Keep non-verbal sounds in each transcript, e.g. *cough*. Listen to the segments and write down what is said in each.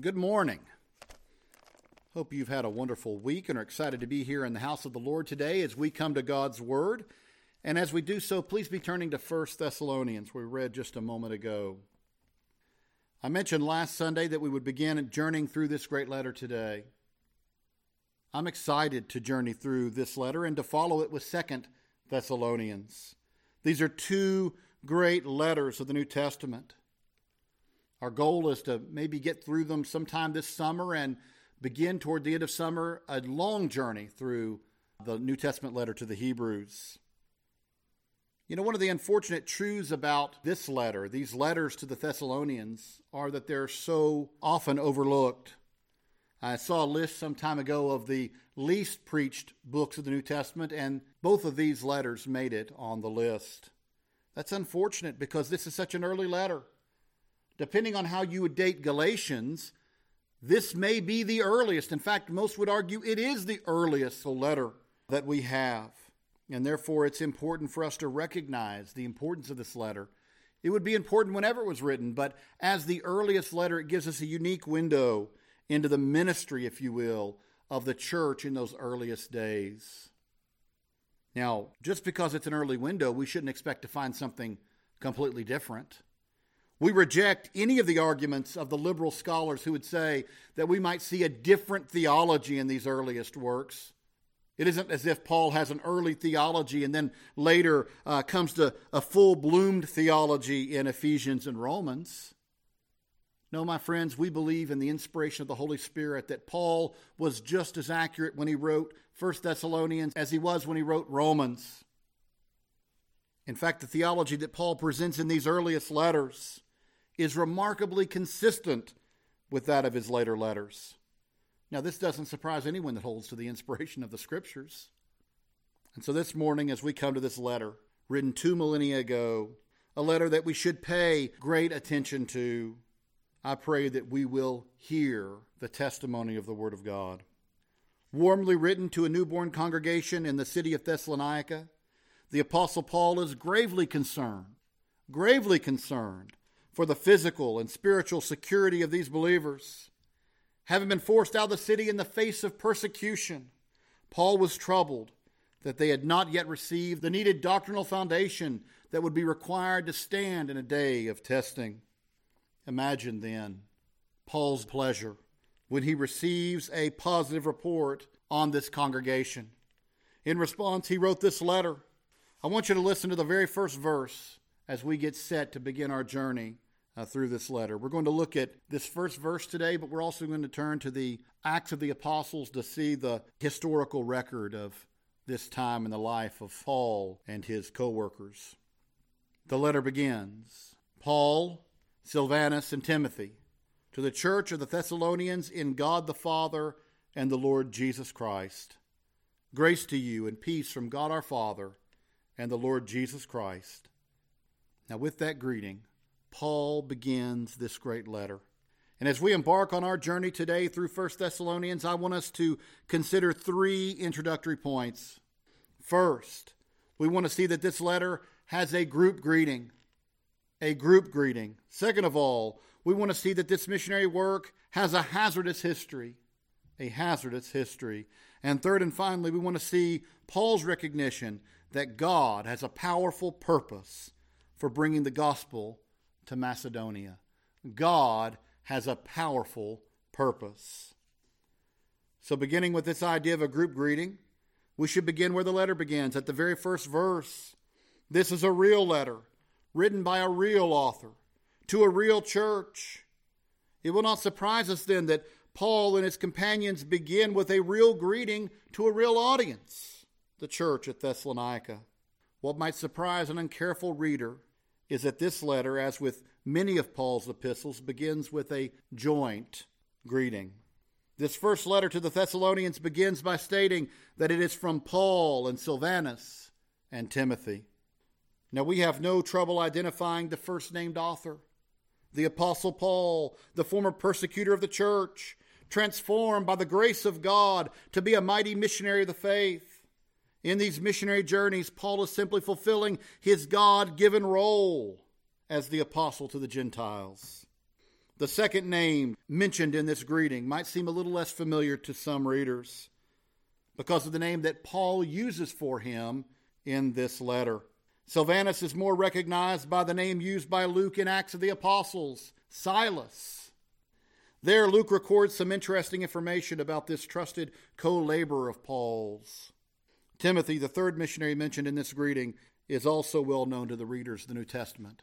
Good morning. Hope you've had a wonderful week and are excited to be here in the house of the Lord today as we come to God's Word. And as we do so, please be turning to 1 Thessalonians, we read just a moment ago. I mentioned last Sunday that we would begin journeying through this great letter today. I'm excited to journey through this letter and to follow it with 2 Thessalonians. These are two great letters of the New Testament. Our goal is to maybe get through them sometime this summer and begin toward the end of summer a long journey through the New Testament letter to the Hebrews. You know, one of the unfortunate truths about this letter, these letters to the Thessalonians, are that they're so often overlooked. I saw a list some time ago of the least preached books of the New Testament, and both of these letters made it on the list. That's unfortunate because this is such an early letter depending on how you would date Galatians, this may be the earliest. In fact, most would argue it is the earliest letter that we have. And therefore, it's important for us to recognize the importance of this letter. It would be important whenever it was written, but as the earliest letter, it gives us a unique window into the ministry, if you will, of the church in those earliest days. Now, just because it's an early window, we shouldn't expect to find something completely different. We reject any of the arguments of the liberal scholars who would say that we might see a different theology in these earliest works. It isn't as if Paul has an early theology and then later uh, comes to a full bloomed theology in Ephesians and Romans. No, my friends, we believe in the inspiration of the Holy Spirit that Paul was just as accurate when he wrote 1 Thessalonians as he was when he wrote Romans. In fact, the theology that Paul presents in these earliest letters is remarkably consistent with that of his later letters. Now, this doesn't surprise anyone that holds to the inspiration of the scriptures. And so this morning, as we come to this letter, written two millennia ago, a letter that we should pay great attention to, I pray that we will hear the testimony of the Word of God. Warmly written to a newborn congregation in the city of Thessalonica, the Apostle Paul is gravely concerned, gravely concerned for the physical and spiritual security of these believers. Having been forced out of the city in the face of persecution, Paul was troubled that they had not yet received the needed doctrinal foundation that would be required to stand in a day of testing. Imagine then Paul's pleasure when he receives a positive report on this congregation. In response, he wrote this letter. I want you to listen to the very first verse as we get set to begin our journey uh, through this letter. We're going to look at this first verse today, but we're also going to turn to the Acts of the Apostles to see the historical record of this time in the life of Paul and his co workers. The letter begins Paul, Silvanus, and Timothy, to the church of the Thessalonians in God the Father and the Lord Jesus Christ. Grace to you and peace from God our Father and the Lord Jesus Christ. Now, with that greeting, Paul begins this great letter. And as we embark on our journey today through 1 Thessalonians, I want us to consider three introductory points. First, we want to see that this letter has a group greeting. A group greeting. Second of all, we want to see that this missionary work has a hazardous history. A hazardous history. And third and finally, we want to see Paul's recognition that God has a powerful purpose for bringing the gospel to Macedonia. God has a powerful purpose. So, beginning with this idea of a group greeting, we should begin where the letter begins, at the very first verse. This is a real letter, written by a real author to a real church. It will not surprise us then that Paul and his companions begin with a real greeting to a real audience, the church at Thessalonica. What might surprise an uncareful reader is that this letter, as with many of Paul's epistles, begins with a joint greeting. This first letter to the Thessalonians begins by stating that it is from Paul and Silvanus and Timothy. Now, we have no trouble identifying the first named author, the Apostle Paul, the former persecutor of the church, transformed by the grace of God to be a mighty missionary of the faith. In these missionary journeys, Paul is simply fulfilling his God given role as the apostle to the Gentiles. The second name mentioned in this greeting might seem a little less familiar to some readers because of the name that Paul uses for him in this letter. Silvanus is more recognized by the name used by Luke in Acts of the Apostles, Silas. There, Luke records some interesting information about this trusted co laborer of Paul's. Timothy, the third missionary mentioned in this greeting, is also well known to the readers of the New Testament.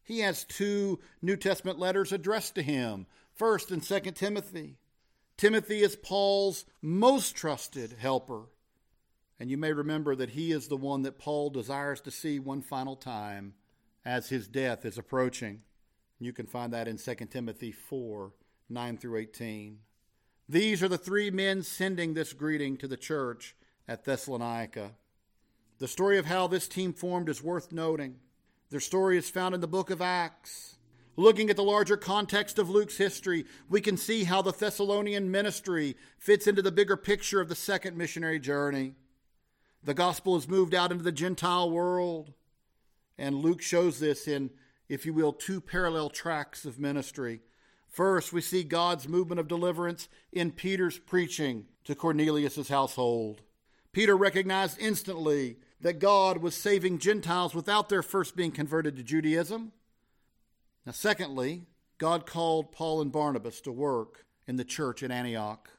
He has two New Testament letters addressed to him, 1st and 2nd Timothy. Timothy is Paul's most trusted helper. And you may remember that he is the one that Paul desires to see one final time as his death is approaching. You can find that in 2 Timothy 4 9 through 18. These are the three men sending this greeting to the church at Thessalonica. The story of how this team formed is worth noting. Their story is found in the book of Acts. Looking at the larger context of Luke's history, we can see how the Thessalonian ministry fits into the bigger picture of the second missionary journey. The gospel is moved out into the Gentile world, and Luke shows this in, if you will, two parallel tracks of ministry. First, we see God's movement of deliverance in Peter's preaching to Cornelius' household. Peter recognized instantly that God was saving Gentiles without their first being converted to Judaism. Now, secondly, God called Paul and Barnabas to work in the church at Antioch.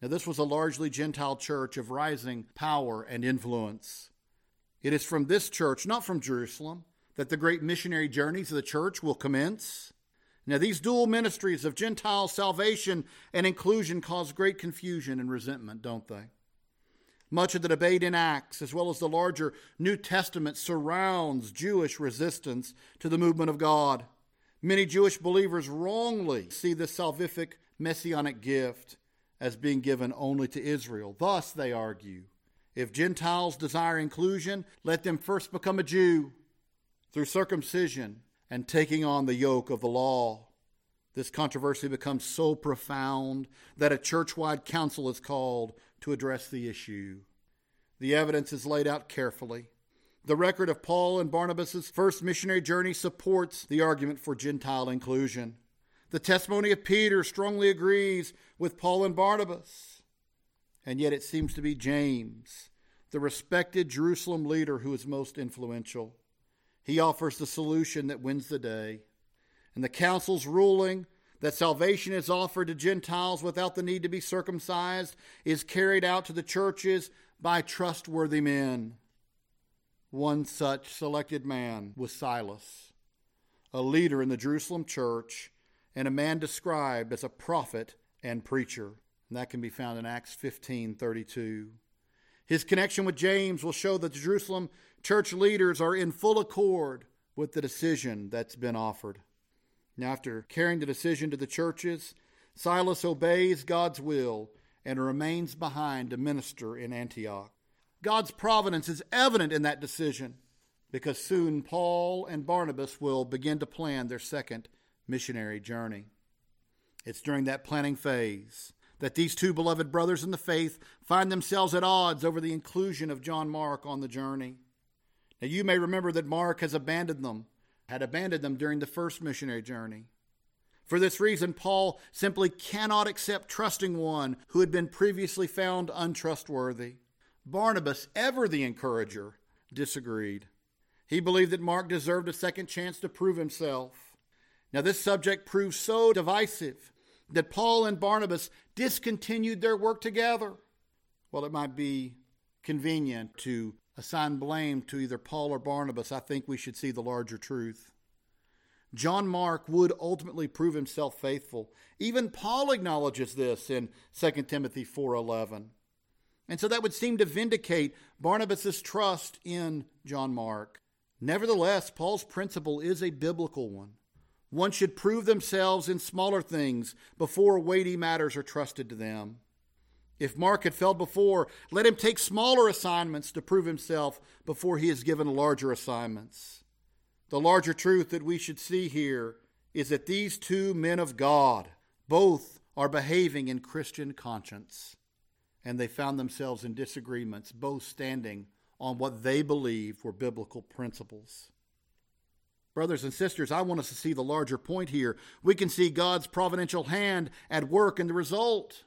Now, this was a largely Gentile church of rising power and influence. It is from this church, not from Jerusalem, that the great missionary journeys of the church will commence. Now, these dual ministries of Gentile salvation and inclusion cause great confusion and resentment, don't they? Much of the debate in Acts, as well as the larger New Testament, surrounds Jewish resistance to the movement of God. Many Jewish believers wrongly see the salvific messianic gift as being given only to Israel. Thus, they argue, if Gentiles desire inclusion, let them first become a Jew through circumcision and taking on the yoke of the law. This controversy becomes so profound that a church wide council is called to address the issue. The evidence is laid out carefully. The record of Paul and Barnabas' first missionary journey supports the argument for Gentile inclusion. The testimony of Peter strongly agrees with Paul and Barnabas. And yet it seems to be James, the respected Jerusalem leader, who is most influential. He offers the solution that wins the day. And the council's ruling that salvation is offered to Gentiles without the need to be circumcised is carried out to the churches by trustworthy men. One such selected man was Silas, a leader in the Jerusalem church and a man described as a prophet and preacher. And that can be found in Acts 15:32. His connection with James will show that the Jerusalem church leaders are in full accord with the decision that's been offered. Now, after carrying the decision to the churches, Silas obeys God's will and remains behind to minister in Antioch. God's providence is evident in that decision because soon Paul and Barnabas will begin to plan their second missionary journey. It's during that planning phase that these two beloved brothers in the faith find themselves at odds over the inclusion of John Mark on the journey. Now, you may remember that Mark has abandoned them, had abandoned them during the first missionary journey. For this reason, Paul simply cannot accept trusting one who had been previously found untrustworthy. Barnabas, ever the encourager, disagreed. He believed that Mark deserved a second chance to prove himself. Now, this subject proved so divisive that Paul and Barnabas discontinued their work together. Well, it might be convenient to assign blame to either Paul or Barnabas. I think we should see the larger truth. John Mark would ultimately prove himself faithful. Even Paul acknowledges this in 2 Timothy 4:11. And so that would seem to vindicate Barnabas' trust in John Mark. Nevertheless, Paul's principle is a biblical one. One should prove themselves in smaller things before weighty matters are trusted to them. If Mark had failed before, let him take smaller assignments to prove himself before he is given larger assignments. The larger truth that we should see here is that these two men of God both are behaving in Christian conscience and they found themselves in disagreements, both standing on what they believed were biblical principles. Brothers and sisters, I want us to see the larger point here. We can see God's providential hand at work in the result.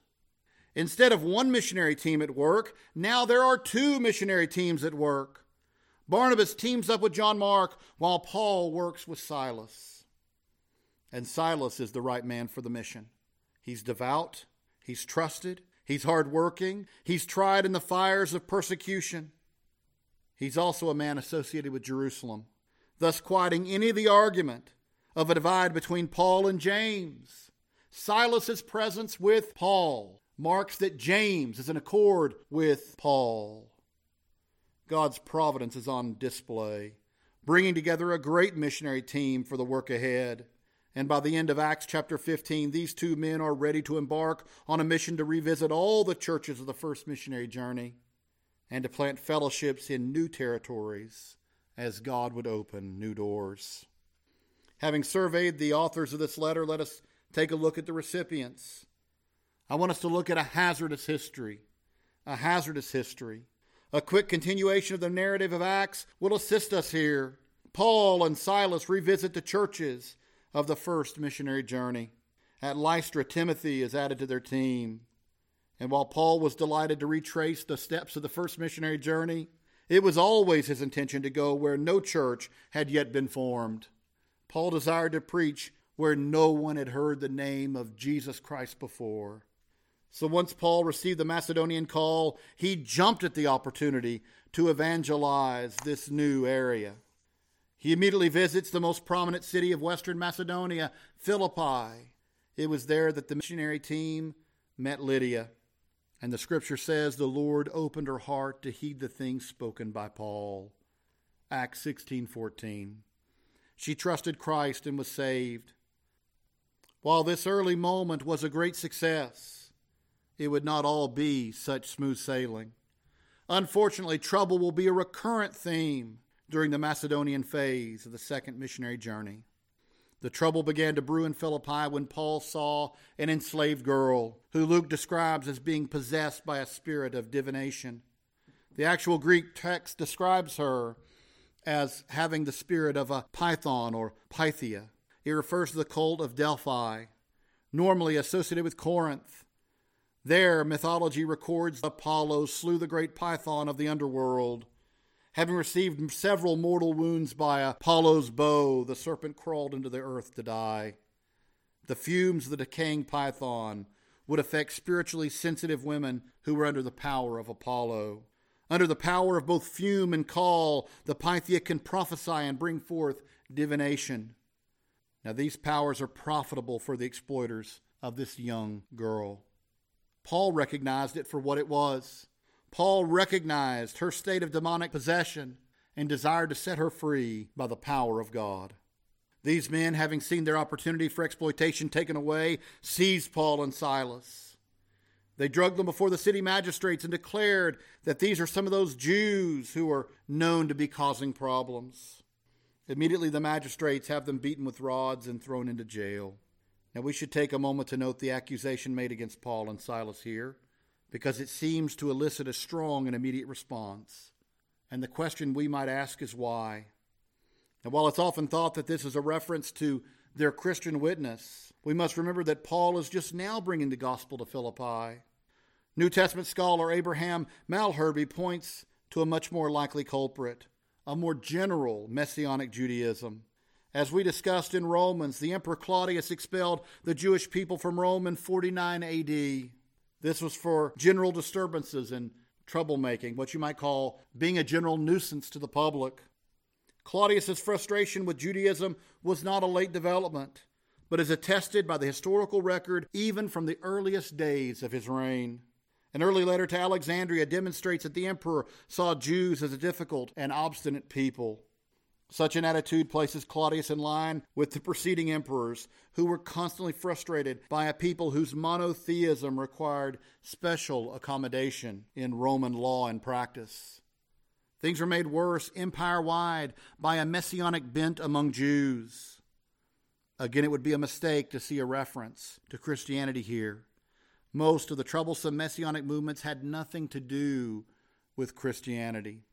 Instead of one missionary team at work, now there are two missionary teams at work. Barnabas teams up with John Mark while Paul works with Silas. And Silas is the right man for the mission. He's devout, he's trusted, he's hardworking, he's tried in the fires of persecution. He's also a man associated with Jerusalem, thus quieting any of the argument of a divide between Paul and James. Silas's presence with Paul marks that James is in accord with Paul. God's providence is on display, bringing together a great missionary team for the work ahead. And by the end of Acts chapter 15, these two men are ready to embark on a mission to revisit all the churches of the first missionary journey and to plant fellowships in new territories as God would open new doors. Having surveyed the authors of this letter, let us take a look at the recipients. I want us to look at a hazardous history. A hazardous history. A quick continuation of the narrative of Acts will assist us here. Paul and Silas revisit the churches of the first missionary journey. At Lystra, Timothy is added to their team. And while Paul was delighted to retrace the steps of the first missionary journey, it was always his intention to go where no church had yet been formed. Paul desired to preach where no one had heard the name of Jesus Christ before. So once Paul received the Macedonian call, he jumped at the opportunity to evangelize this new area. He immediately visits the most prominent city of Western Macedonia, Philippi. It was there that the missionary team met Lydia. And the scripture says the Lord opened her heart to heed the things spoken by Paul. Acts 16:14. She trusted Christ and was saved. While this early moment was a great success, it would not all be such smooth sailing. Unfortunately, trouble will be a recurrent theme during the Macedonian phase of the second missionary journey. The trouble began to brew in Philippi when Paul saw an enslaved girl who Luke describes as being possessed by a spirit of divination. The actual Greek text describes her as having the spirit of a python or pythia. It refers to the cult of Delphi, normally associated with Corinth there, mythology records Apollo slew the great python of the underworld. Having received several mortal wounds by Apollo's bow, the serpent crawled into the earth to die. The fumes of the decaying python would affect spiritually sensitive women who were under the power of Apollo. Under the power of both fume and call, the Pythia can prophesy and bring forth divination. Now, these powers are profitable for the exploiters of this young girl. Paul recognized it for what it was. Paul recognized her state of demonic possession and desired to set her free by the power of God. These men, having seen their opportunity for exploitation taken away, seized Paul and Silas. They drugged them before the city magistrates and declared that these are some of those Jews who are known to be causing problems. Immediately, the magistrates have them beaten with rods and thrown into jail. Now, we should take a moment to note the accusation made against Paul and Silas here, because it seems to elicit a strong and immediate response. And the question we might ask is why? And while it's often thought that this is a reference to their Christian witness, we must remember that Paul is just now bringing the gospel to Philippi. New Testament scholar Abraham Malherbe points to a much more likely culprit, a more general messianic Judaism. As we discussed in Romans, the Emperor Claudius expelled the Jewish people from Rome in 49 AD. This was for general disturbances and troublemaking, what you might call being a general nuisance to the public. Claudius's frustration with Judaism was not a late development, but is attested by the historical record even from the earliest days of his reign. An early letter to Alexandria demonstrates that the emperor saw Jews as a difficult and obstinate people. Such an attitude places Claudius in line with the preceding emperors, who were constantly frustrated by a people whose monotheism required special accommodation in Roman law and practice. Things were made worse empire wide by a messianic bent among Jews. Again, it would be a mistake to see a reference to Christianity here. Most of the troublesome messianic movements had nothing to do with Christianity.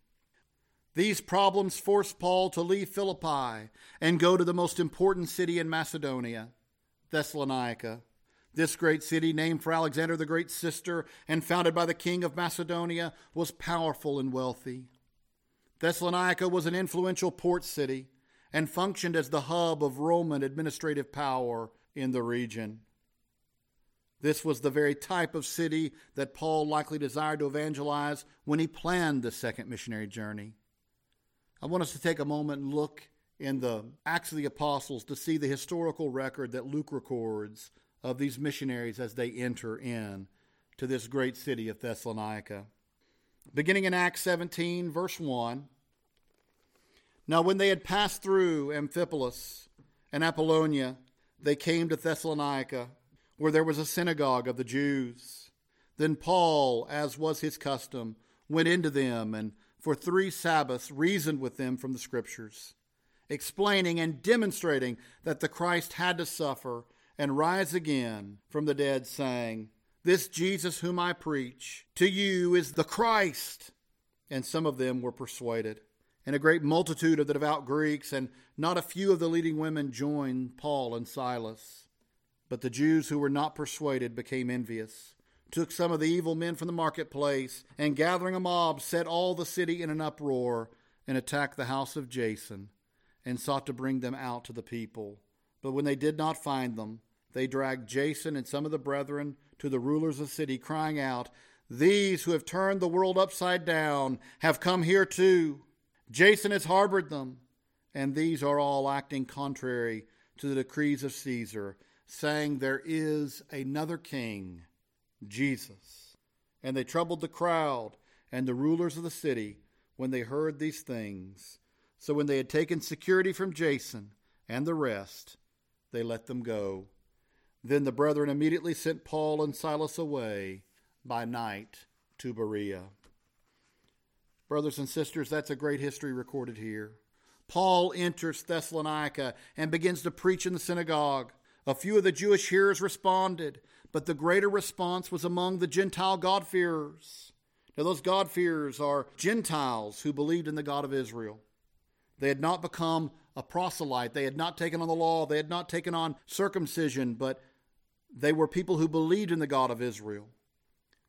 These problems forced Paul to leave Philippi and go to the most important city in Macedonia, Thessalonica. This great city, named for Alexander the Great's sister and founded by the king of Macedonia, was powerful and wealthy. Thessalonica was an influential port city and functioned as the hub of Roman administrative power in the region. This was the very type of city that Paul likely desired to evangelize when he planned the second missionary journey. I want us to take a moment and look in the Acts of the Apostles to see the historical record that Luke records of these missionaries as they enter in to this great city of Thessalonica. Beginning in Acts 17, verse 1. Now, when they had passed through Amphipolis and Apollonia, they came to Thessalonica, where there was a synagogue of the Jews. Then Paul, as was his custom, went into them and for three Sabbaths reasoned with them from the Scriptures, explaining and demonstrating that the Christ had to suffer and rise again from the dead, saying, This Jesus whom I preach to you is the Christ. And some of them were persuaded. And a great multitude of the devout Greeks and not a few of the leading women joined Paul and Silas. But the Jews who were not persuaded became envious, took some of the evil men from the marketplace, and gathering a mob, set all the city in an uproar, and attacked the house of Jason, and sought to bring them out to the people. But when they did not find them, they dragged Jason and some of the brethren to the rulers of the city, crying out, These who have turned the world upside down have come here too. Jason has harbored them, and these are all acting contrary to the decrees of Caesar saying, There is another king, Jesus. And they troubled the crowd and the rulers of the city when they heard these things. So when they had taken security from Jason and the rest, they let them go. Then the brethren immediately sent Paul and Silas away by night to Berea. Brothers and sisters, that's a great history recorded here. Paul enters Thessalonica and begins to preach in the synagogue. A few of the Jewish hearers responded, but the greater response was among the Gentile God-fearers. Now, those God-fearers are Gentiles who believed in the God of Israel. They had not become a proselyte, they had not taken on the law, they had not taken on circumcision, but they were people who believed in the God of Israel.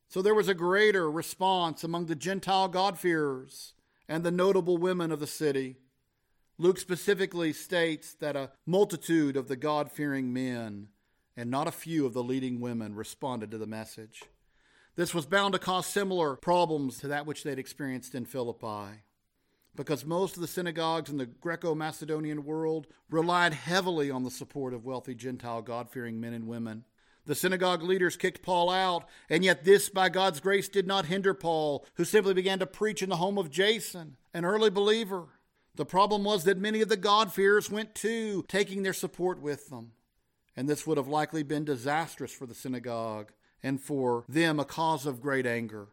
So there was a greater response among the Gentile God-fearers and the notable women of the city. Luke specifically states that a multitude of the God fearing men and not a few of the leading women responded to the message. This was bound to cause similar problems to that which they'd experienced in Philippi, because most of the synagogues in the Greco Macedonian world relied heavily on the support of wealthy Gentile God fearing men and women. The synagogue leaders kicked Paul out, and yet this, by God's grace, did not hinder Paul, who simply began to preach in the home of Jason, an early believer. The problem was that many of the God-fearers went too, taking their support with them. And this would have likely been disastrous for the synagogue and for them a cause of great anger.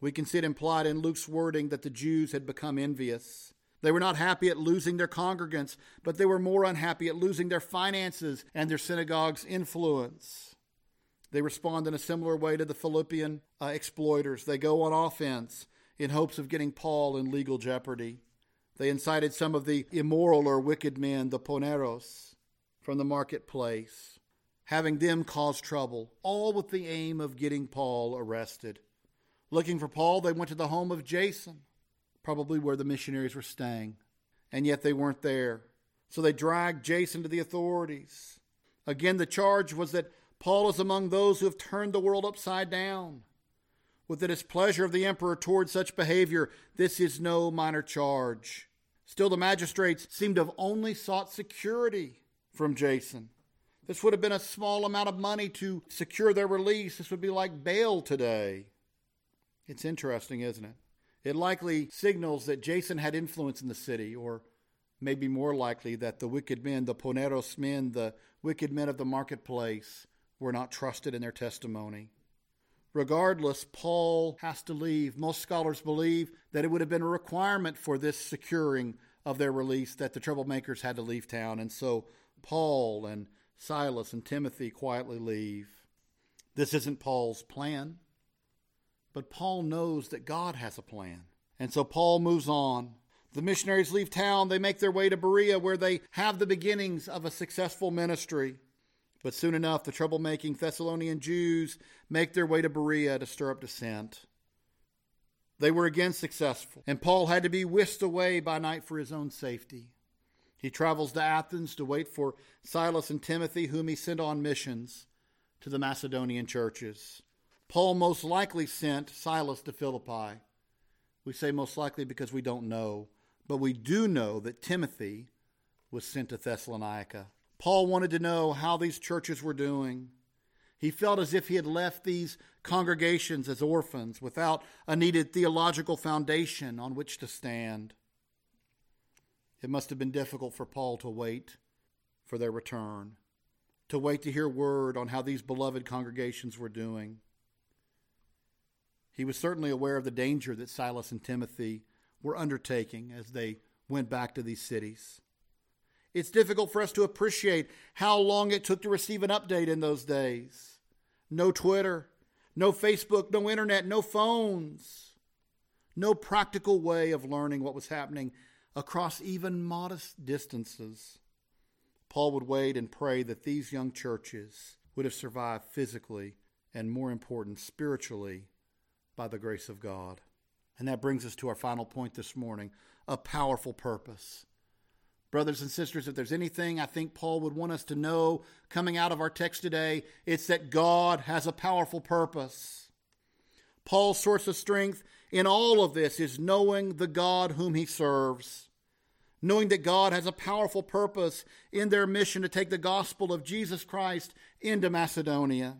We can see it implied in Luke's wording that the Jews had become envious. They were not happy at losing their congregants, but they were more unhappy at losing their finances and their synagogue's influence. They respond in a similar way to the Philippian uh, exploiters. They go on offense in hopes of getting Paul in legal jeopardy. They incited some of the immoral or wicked men, the poneros, from the marketplace, having them cause trouble, all with the aim of getting Paul arrested. Looking for Paul, they went to the home of Jason, probably where the missionaries were staying, and yet they weren't there. So they dragged Jason to the authorities. Again, the charge was that Paul is among those who have turned the world upside down. With the displeasure of the emperor toward such behavior, this is no minor charge. Still, the magistrates seem to have only sought security from Jason. This would have been a small amount of money to secure their release. This would be like bail today. It's interesting, isn't it? It likely signals that Jason had influence in the city, or maybe more likely that the wicked men, the poneros men, the wicked men of the marketplace, were not trusted in their testimony. Regardless, Paul has to leave. Most scholars believe that it would have been a requirement for this securing of their release that the troublemakers had to leave town. And so Paul and Silas and Timothy quietly leave. This isn't Paul's plan, but Paul knows that God has a plan. And so Paul moves on. The missionaries leave town. They make their way to Berea, where they have the beginnings of a successful ministry. But soon enough, the troublemaking Thessalonian Jews make their way to Berea to stir up dissent. They were again successful, and Paul had to be whisked away by night for his own safety. He travels to Athens to wait for Silas and Timothy, whom he sent on missions to the Macedonian churches. Paul most likely sent Silas to Philippi. We say most likely because we don't know, but we do know that Timothy was sent to Thessalonica. Paul wanted to know how these churches were doing. He felt as if he had left these congregations as orphans without a needed theological foundation on which to stand. It must have been difficult for Paul to wait for their return, to wait to hear word on how these beloved congregations were doing. He was certainly aware of the danger that Silas and Timothy were undertaking as they went back to these cities. It's difficult for us to appreciate how long it took to receive an update in those days. No Twitter, no Facebook, no internet, no phones, no practical way of learning what was happening across even modest distances. Paul would wait and pray that these young churches would have survived physically and, more important, spiritually by the grace of God. And that brings us to our final point this morning a powerful purpose. Brothers and sisters, if there's anything I think Paul would want us to know coming out of our text today, it's that God has a powerful purpose. Paul's source of strength in all of this is knowing the God whom he serves, knowing that God has a powerful purpose in their mission to take the gospel of Jesus Christ into Macedonia.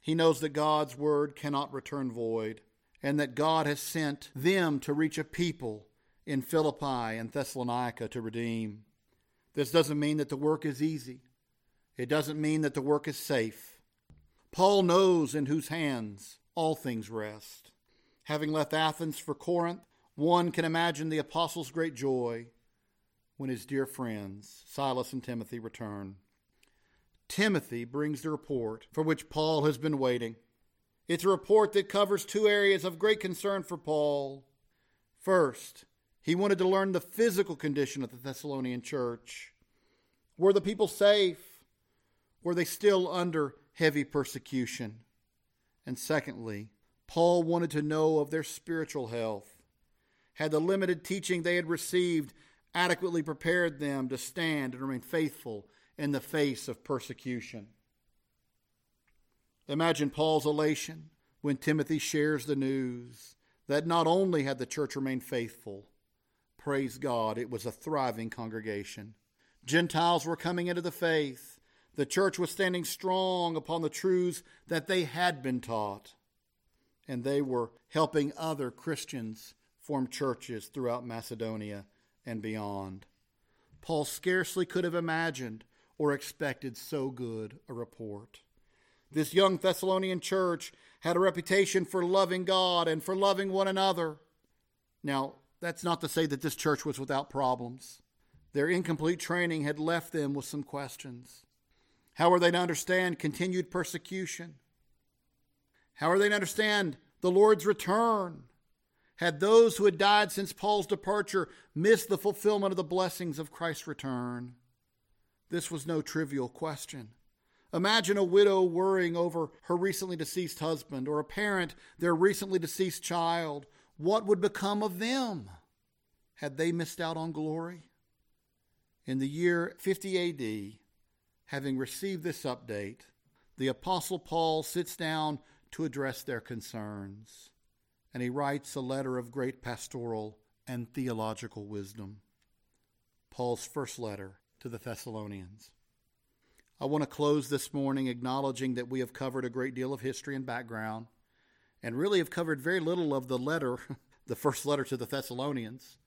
He knows that God's word cannot return void, and that God has sent them to reach a people in Philippi and Thessalonica to redeem. This doesn't mean that the work is easy. It doesn't mean that the work is safe. Paul knows in whose hands all things rest. Having left Athens for Corinth, one can imagine the apostle's great joy when his dear friends, Silas and Timothy, return. Timothy brings the report for which Paul has been waiting. It's a report that covers two areas of great concern for Paul. First, he wanted to learn the physical condition of the Thessalonian church. Were the people safe? Were they still under heavy persecution? And secondly, Paul wanted to know of their spiritual health. Had the limited teaching they had received adequately prepared them to stand and remain faithful in the face of persecution? Imagine Paul's elation when Timothy shares the news that not only had the church remained faithful, Praise God, it was a thriving congregation. Gentiles were coming into the faith. The church was standing strong upon the truths that they had been taught. And they were helping other Christians form churches throughout Macedonia and beyond. Paul scarcely could have imagined or expected so good a report. This young Thessalonian church had a reputation for loving God and for loving one another. Now, that's not to say that this church was without problems. Their incomplete training had left them with some questions. How are they to understand continued persecution? How are they to understand the Lord's return? Had those who had died since Paul's departure missed the fulfillment of the blessings of Christ's return? This was no trivial question. Imagine a widow worrying over her recently deceased husband, or a parent their recently deceased child, what would become of them? Had they missed out on glory? In the year 50 AD, having received this update, the Apostle Paul sits down to address their concerns, and he writes a letter of great pastoral and theological wisdom. Paul's first letter to the Thessalonians. I want to close this morning acknowledging that we have covered a great deal of history and background and really have covered very little of the letter, *laughs* the first letter to the Thessalonians.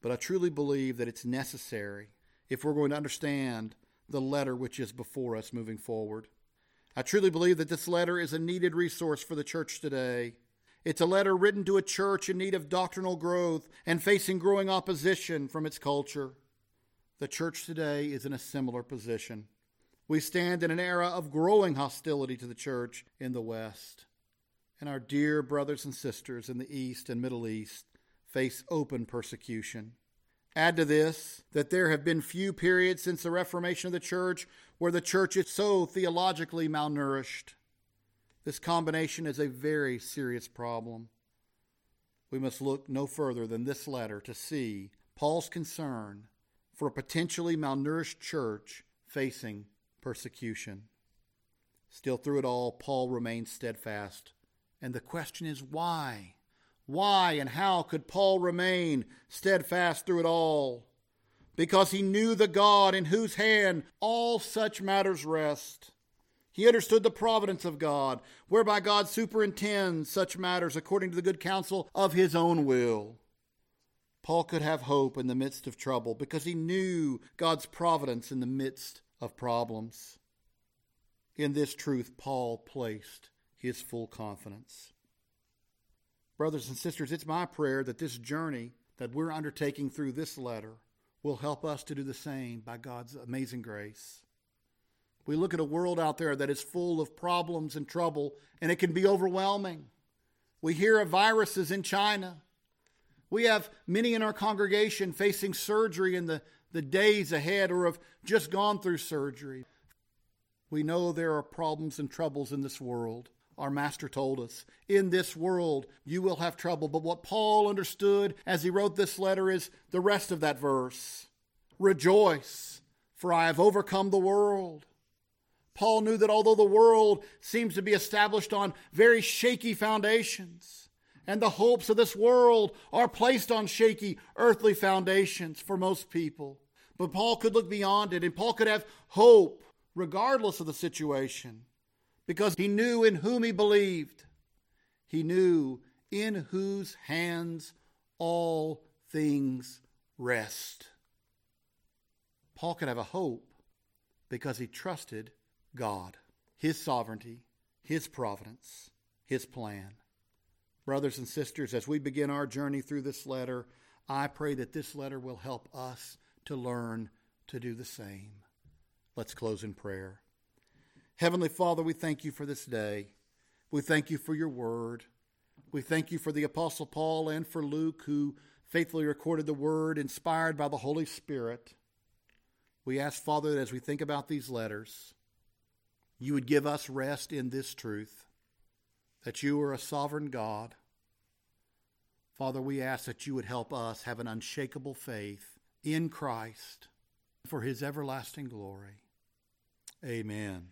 But I truly believe that it's necessary if we're going to understand the letter which is before us moving forward. I truly believe that this letter is a needed resource for the church today. It's a letter written to a church in need of doctrinal growth and facing growing opposition from its culture. The church today is in a similar position. We stand in an era of growing hostility to the church in the West. and our dear brothers and sisters in the East and Middle East face open persecution. Add to this that there have been few periods since the Reformation of the Church where the Church is so theologically malnourished. This combination is a very serious problem. We must look no further than this letter to see Paul's concern for a potentially malnourished church facing persecution. Still, through it all, Paul remains steadfast. And the question is why? Why and how could Paul remain steadfast through it all? Because he knew the God in whose hand all such matters rest. He understood the providence of God, whereby God superintends such matters according to the good counsel of his own will. Paul could have hope in the midst of trouble because he knew God's providence in the midst of problems. In this truth, Paul placed his full confidence. Brothers and sisters, it's my prayer that this journey that we're undertaking through this letter will help us to do the same by God's amazing grace. We look at a world out there that is full of problems and trouble, and it can be overwhelming. We hear of viruses in China. We have many in our congregation facing surgery in the, the days ahead or have just gone through surgery. We know there are problems and troubles in this world. Our master told us, in this world you will have trouble. But what Paul understood as he wrote this letter is the rest of that verse Rejoice, for I have overcome the world. Paul knew that although the world seems to be established on very shaky foundations, and the hopes of this world are placed on shaky earthly foundations for most people. But Paul could look beyond it, and Paul could have hope regardless of the situation because he knew in whom he believed. He knew in whose hands all things rest. Paul could have a hope because he trusted God, his sovereignty, his providence, his plan. Brothers and sisters, as we begin our journey through this letter, I pray that this letter will help us to learn to do the same. Let's close in prayer. Heavenly Father, we thank you for this day. We thank you for your word. We thank you for the Apostle Paul and for Luke, who faithfully recorded the word inspired by the Holy Spirit. We ask, Father, that as we think about these letters, you would give us rest in this truth that you are a sovereign God. Father, we ask that you would help us have an unshakable faith in Christ for his everlasting glory. Amen.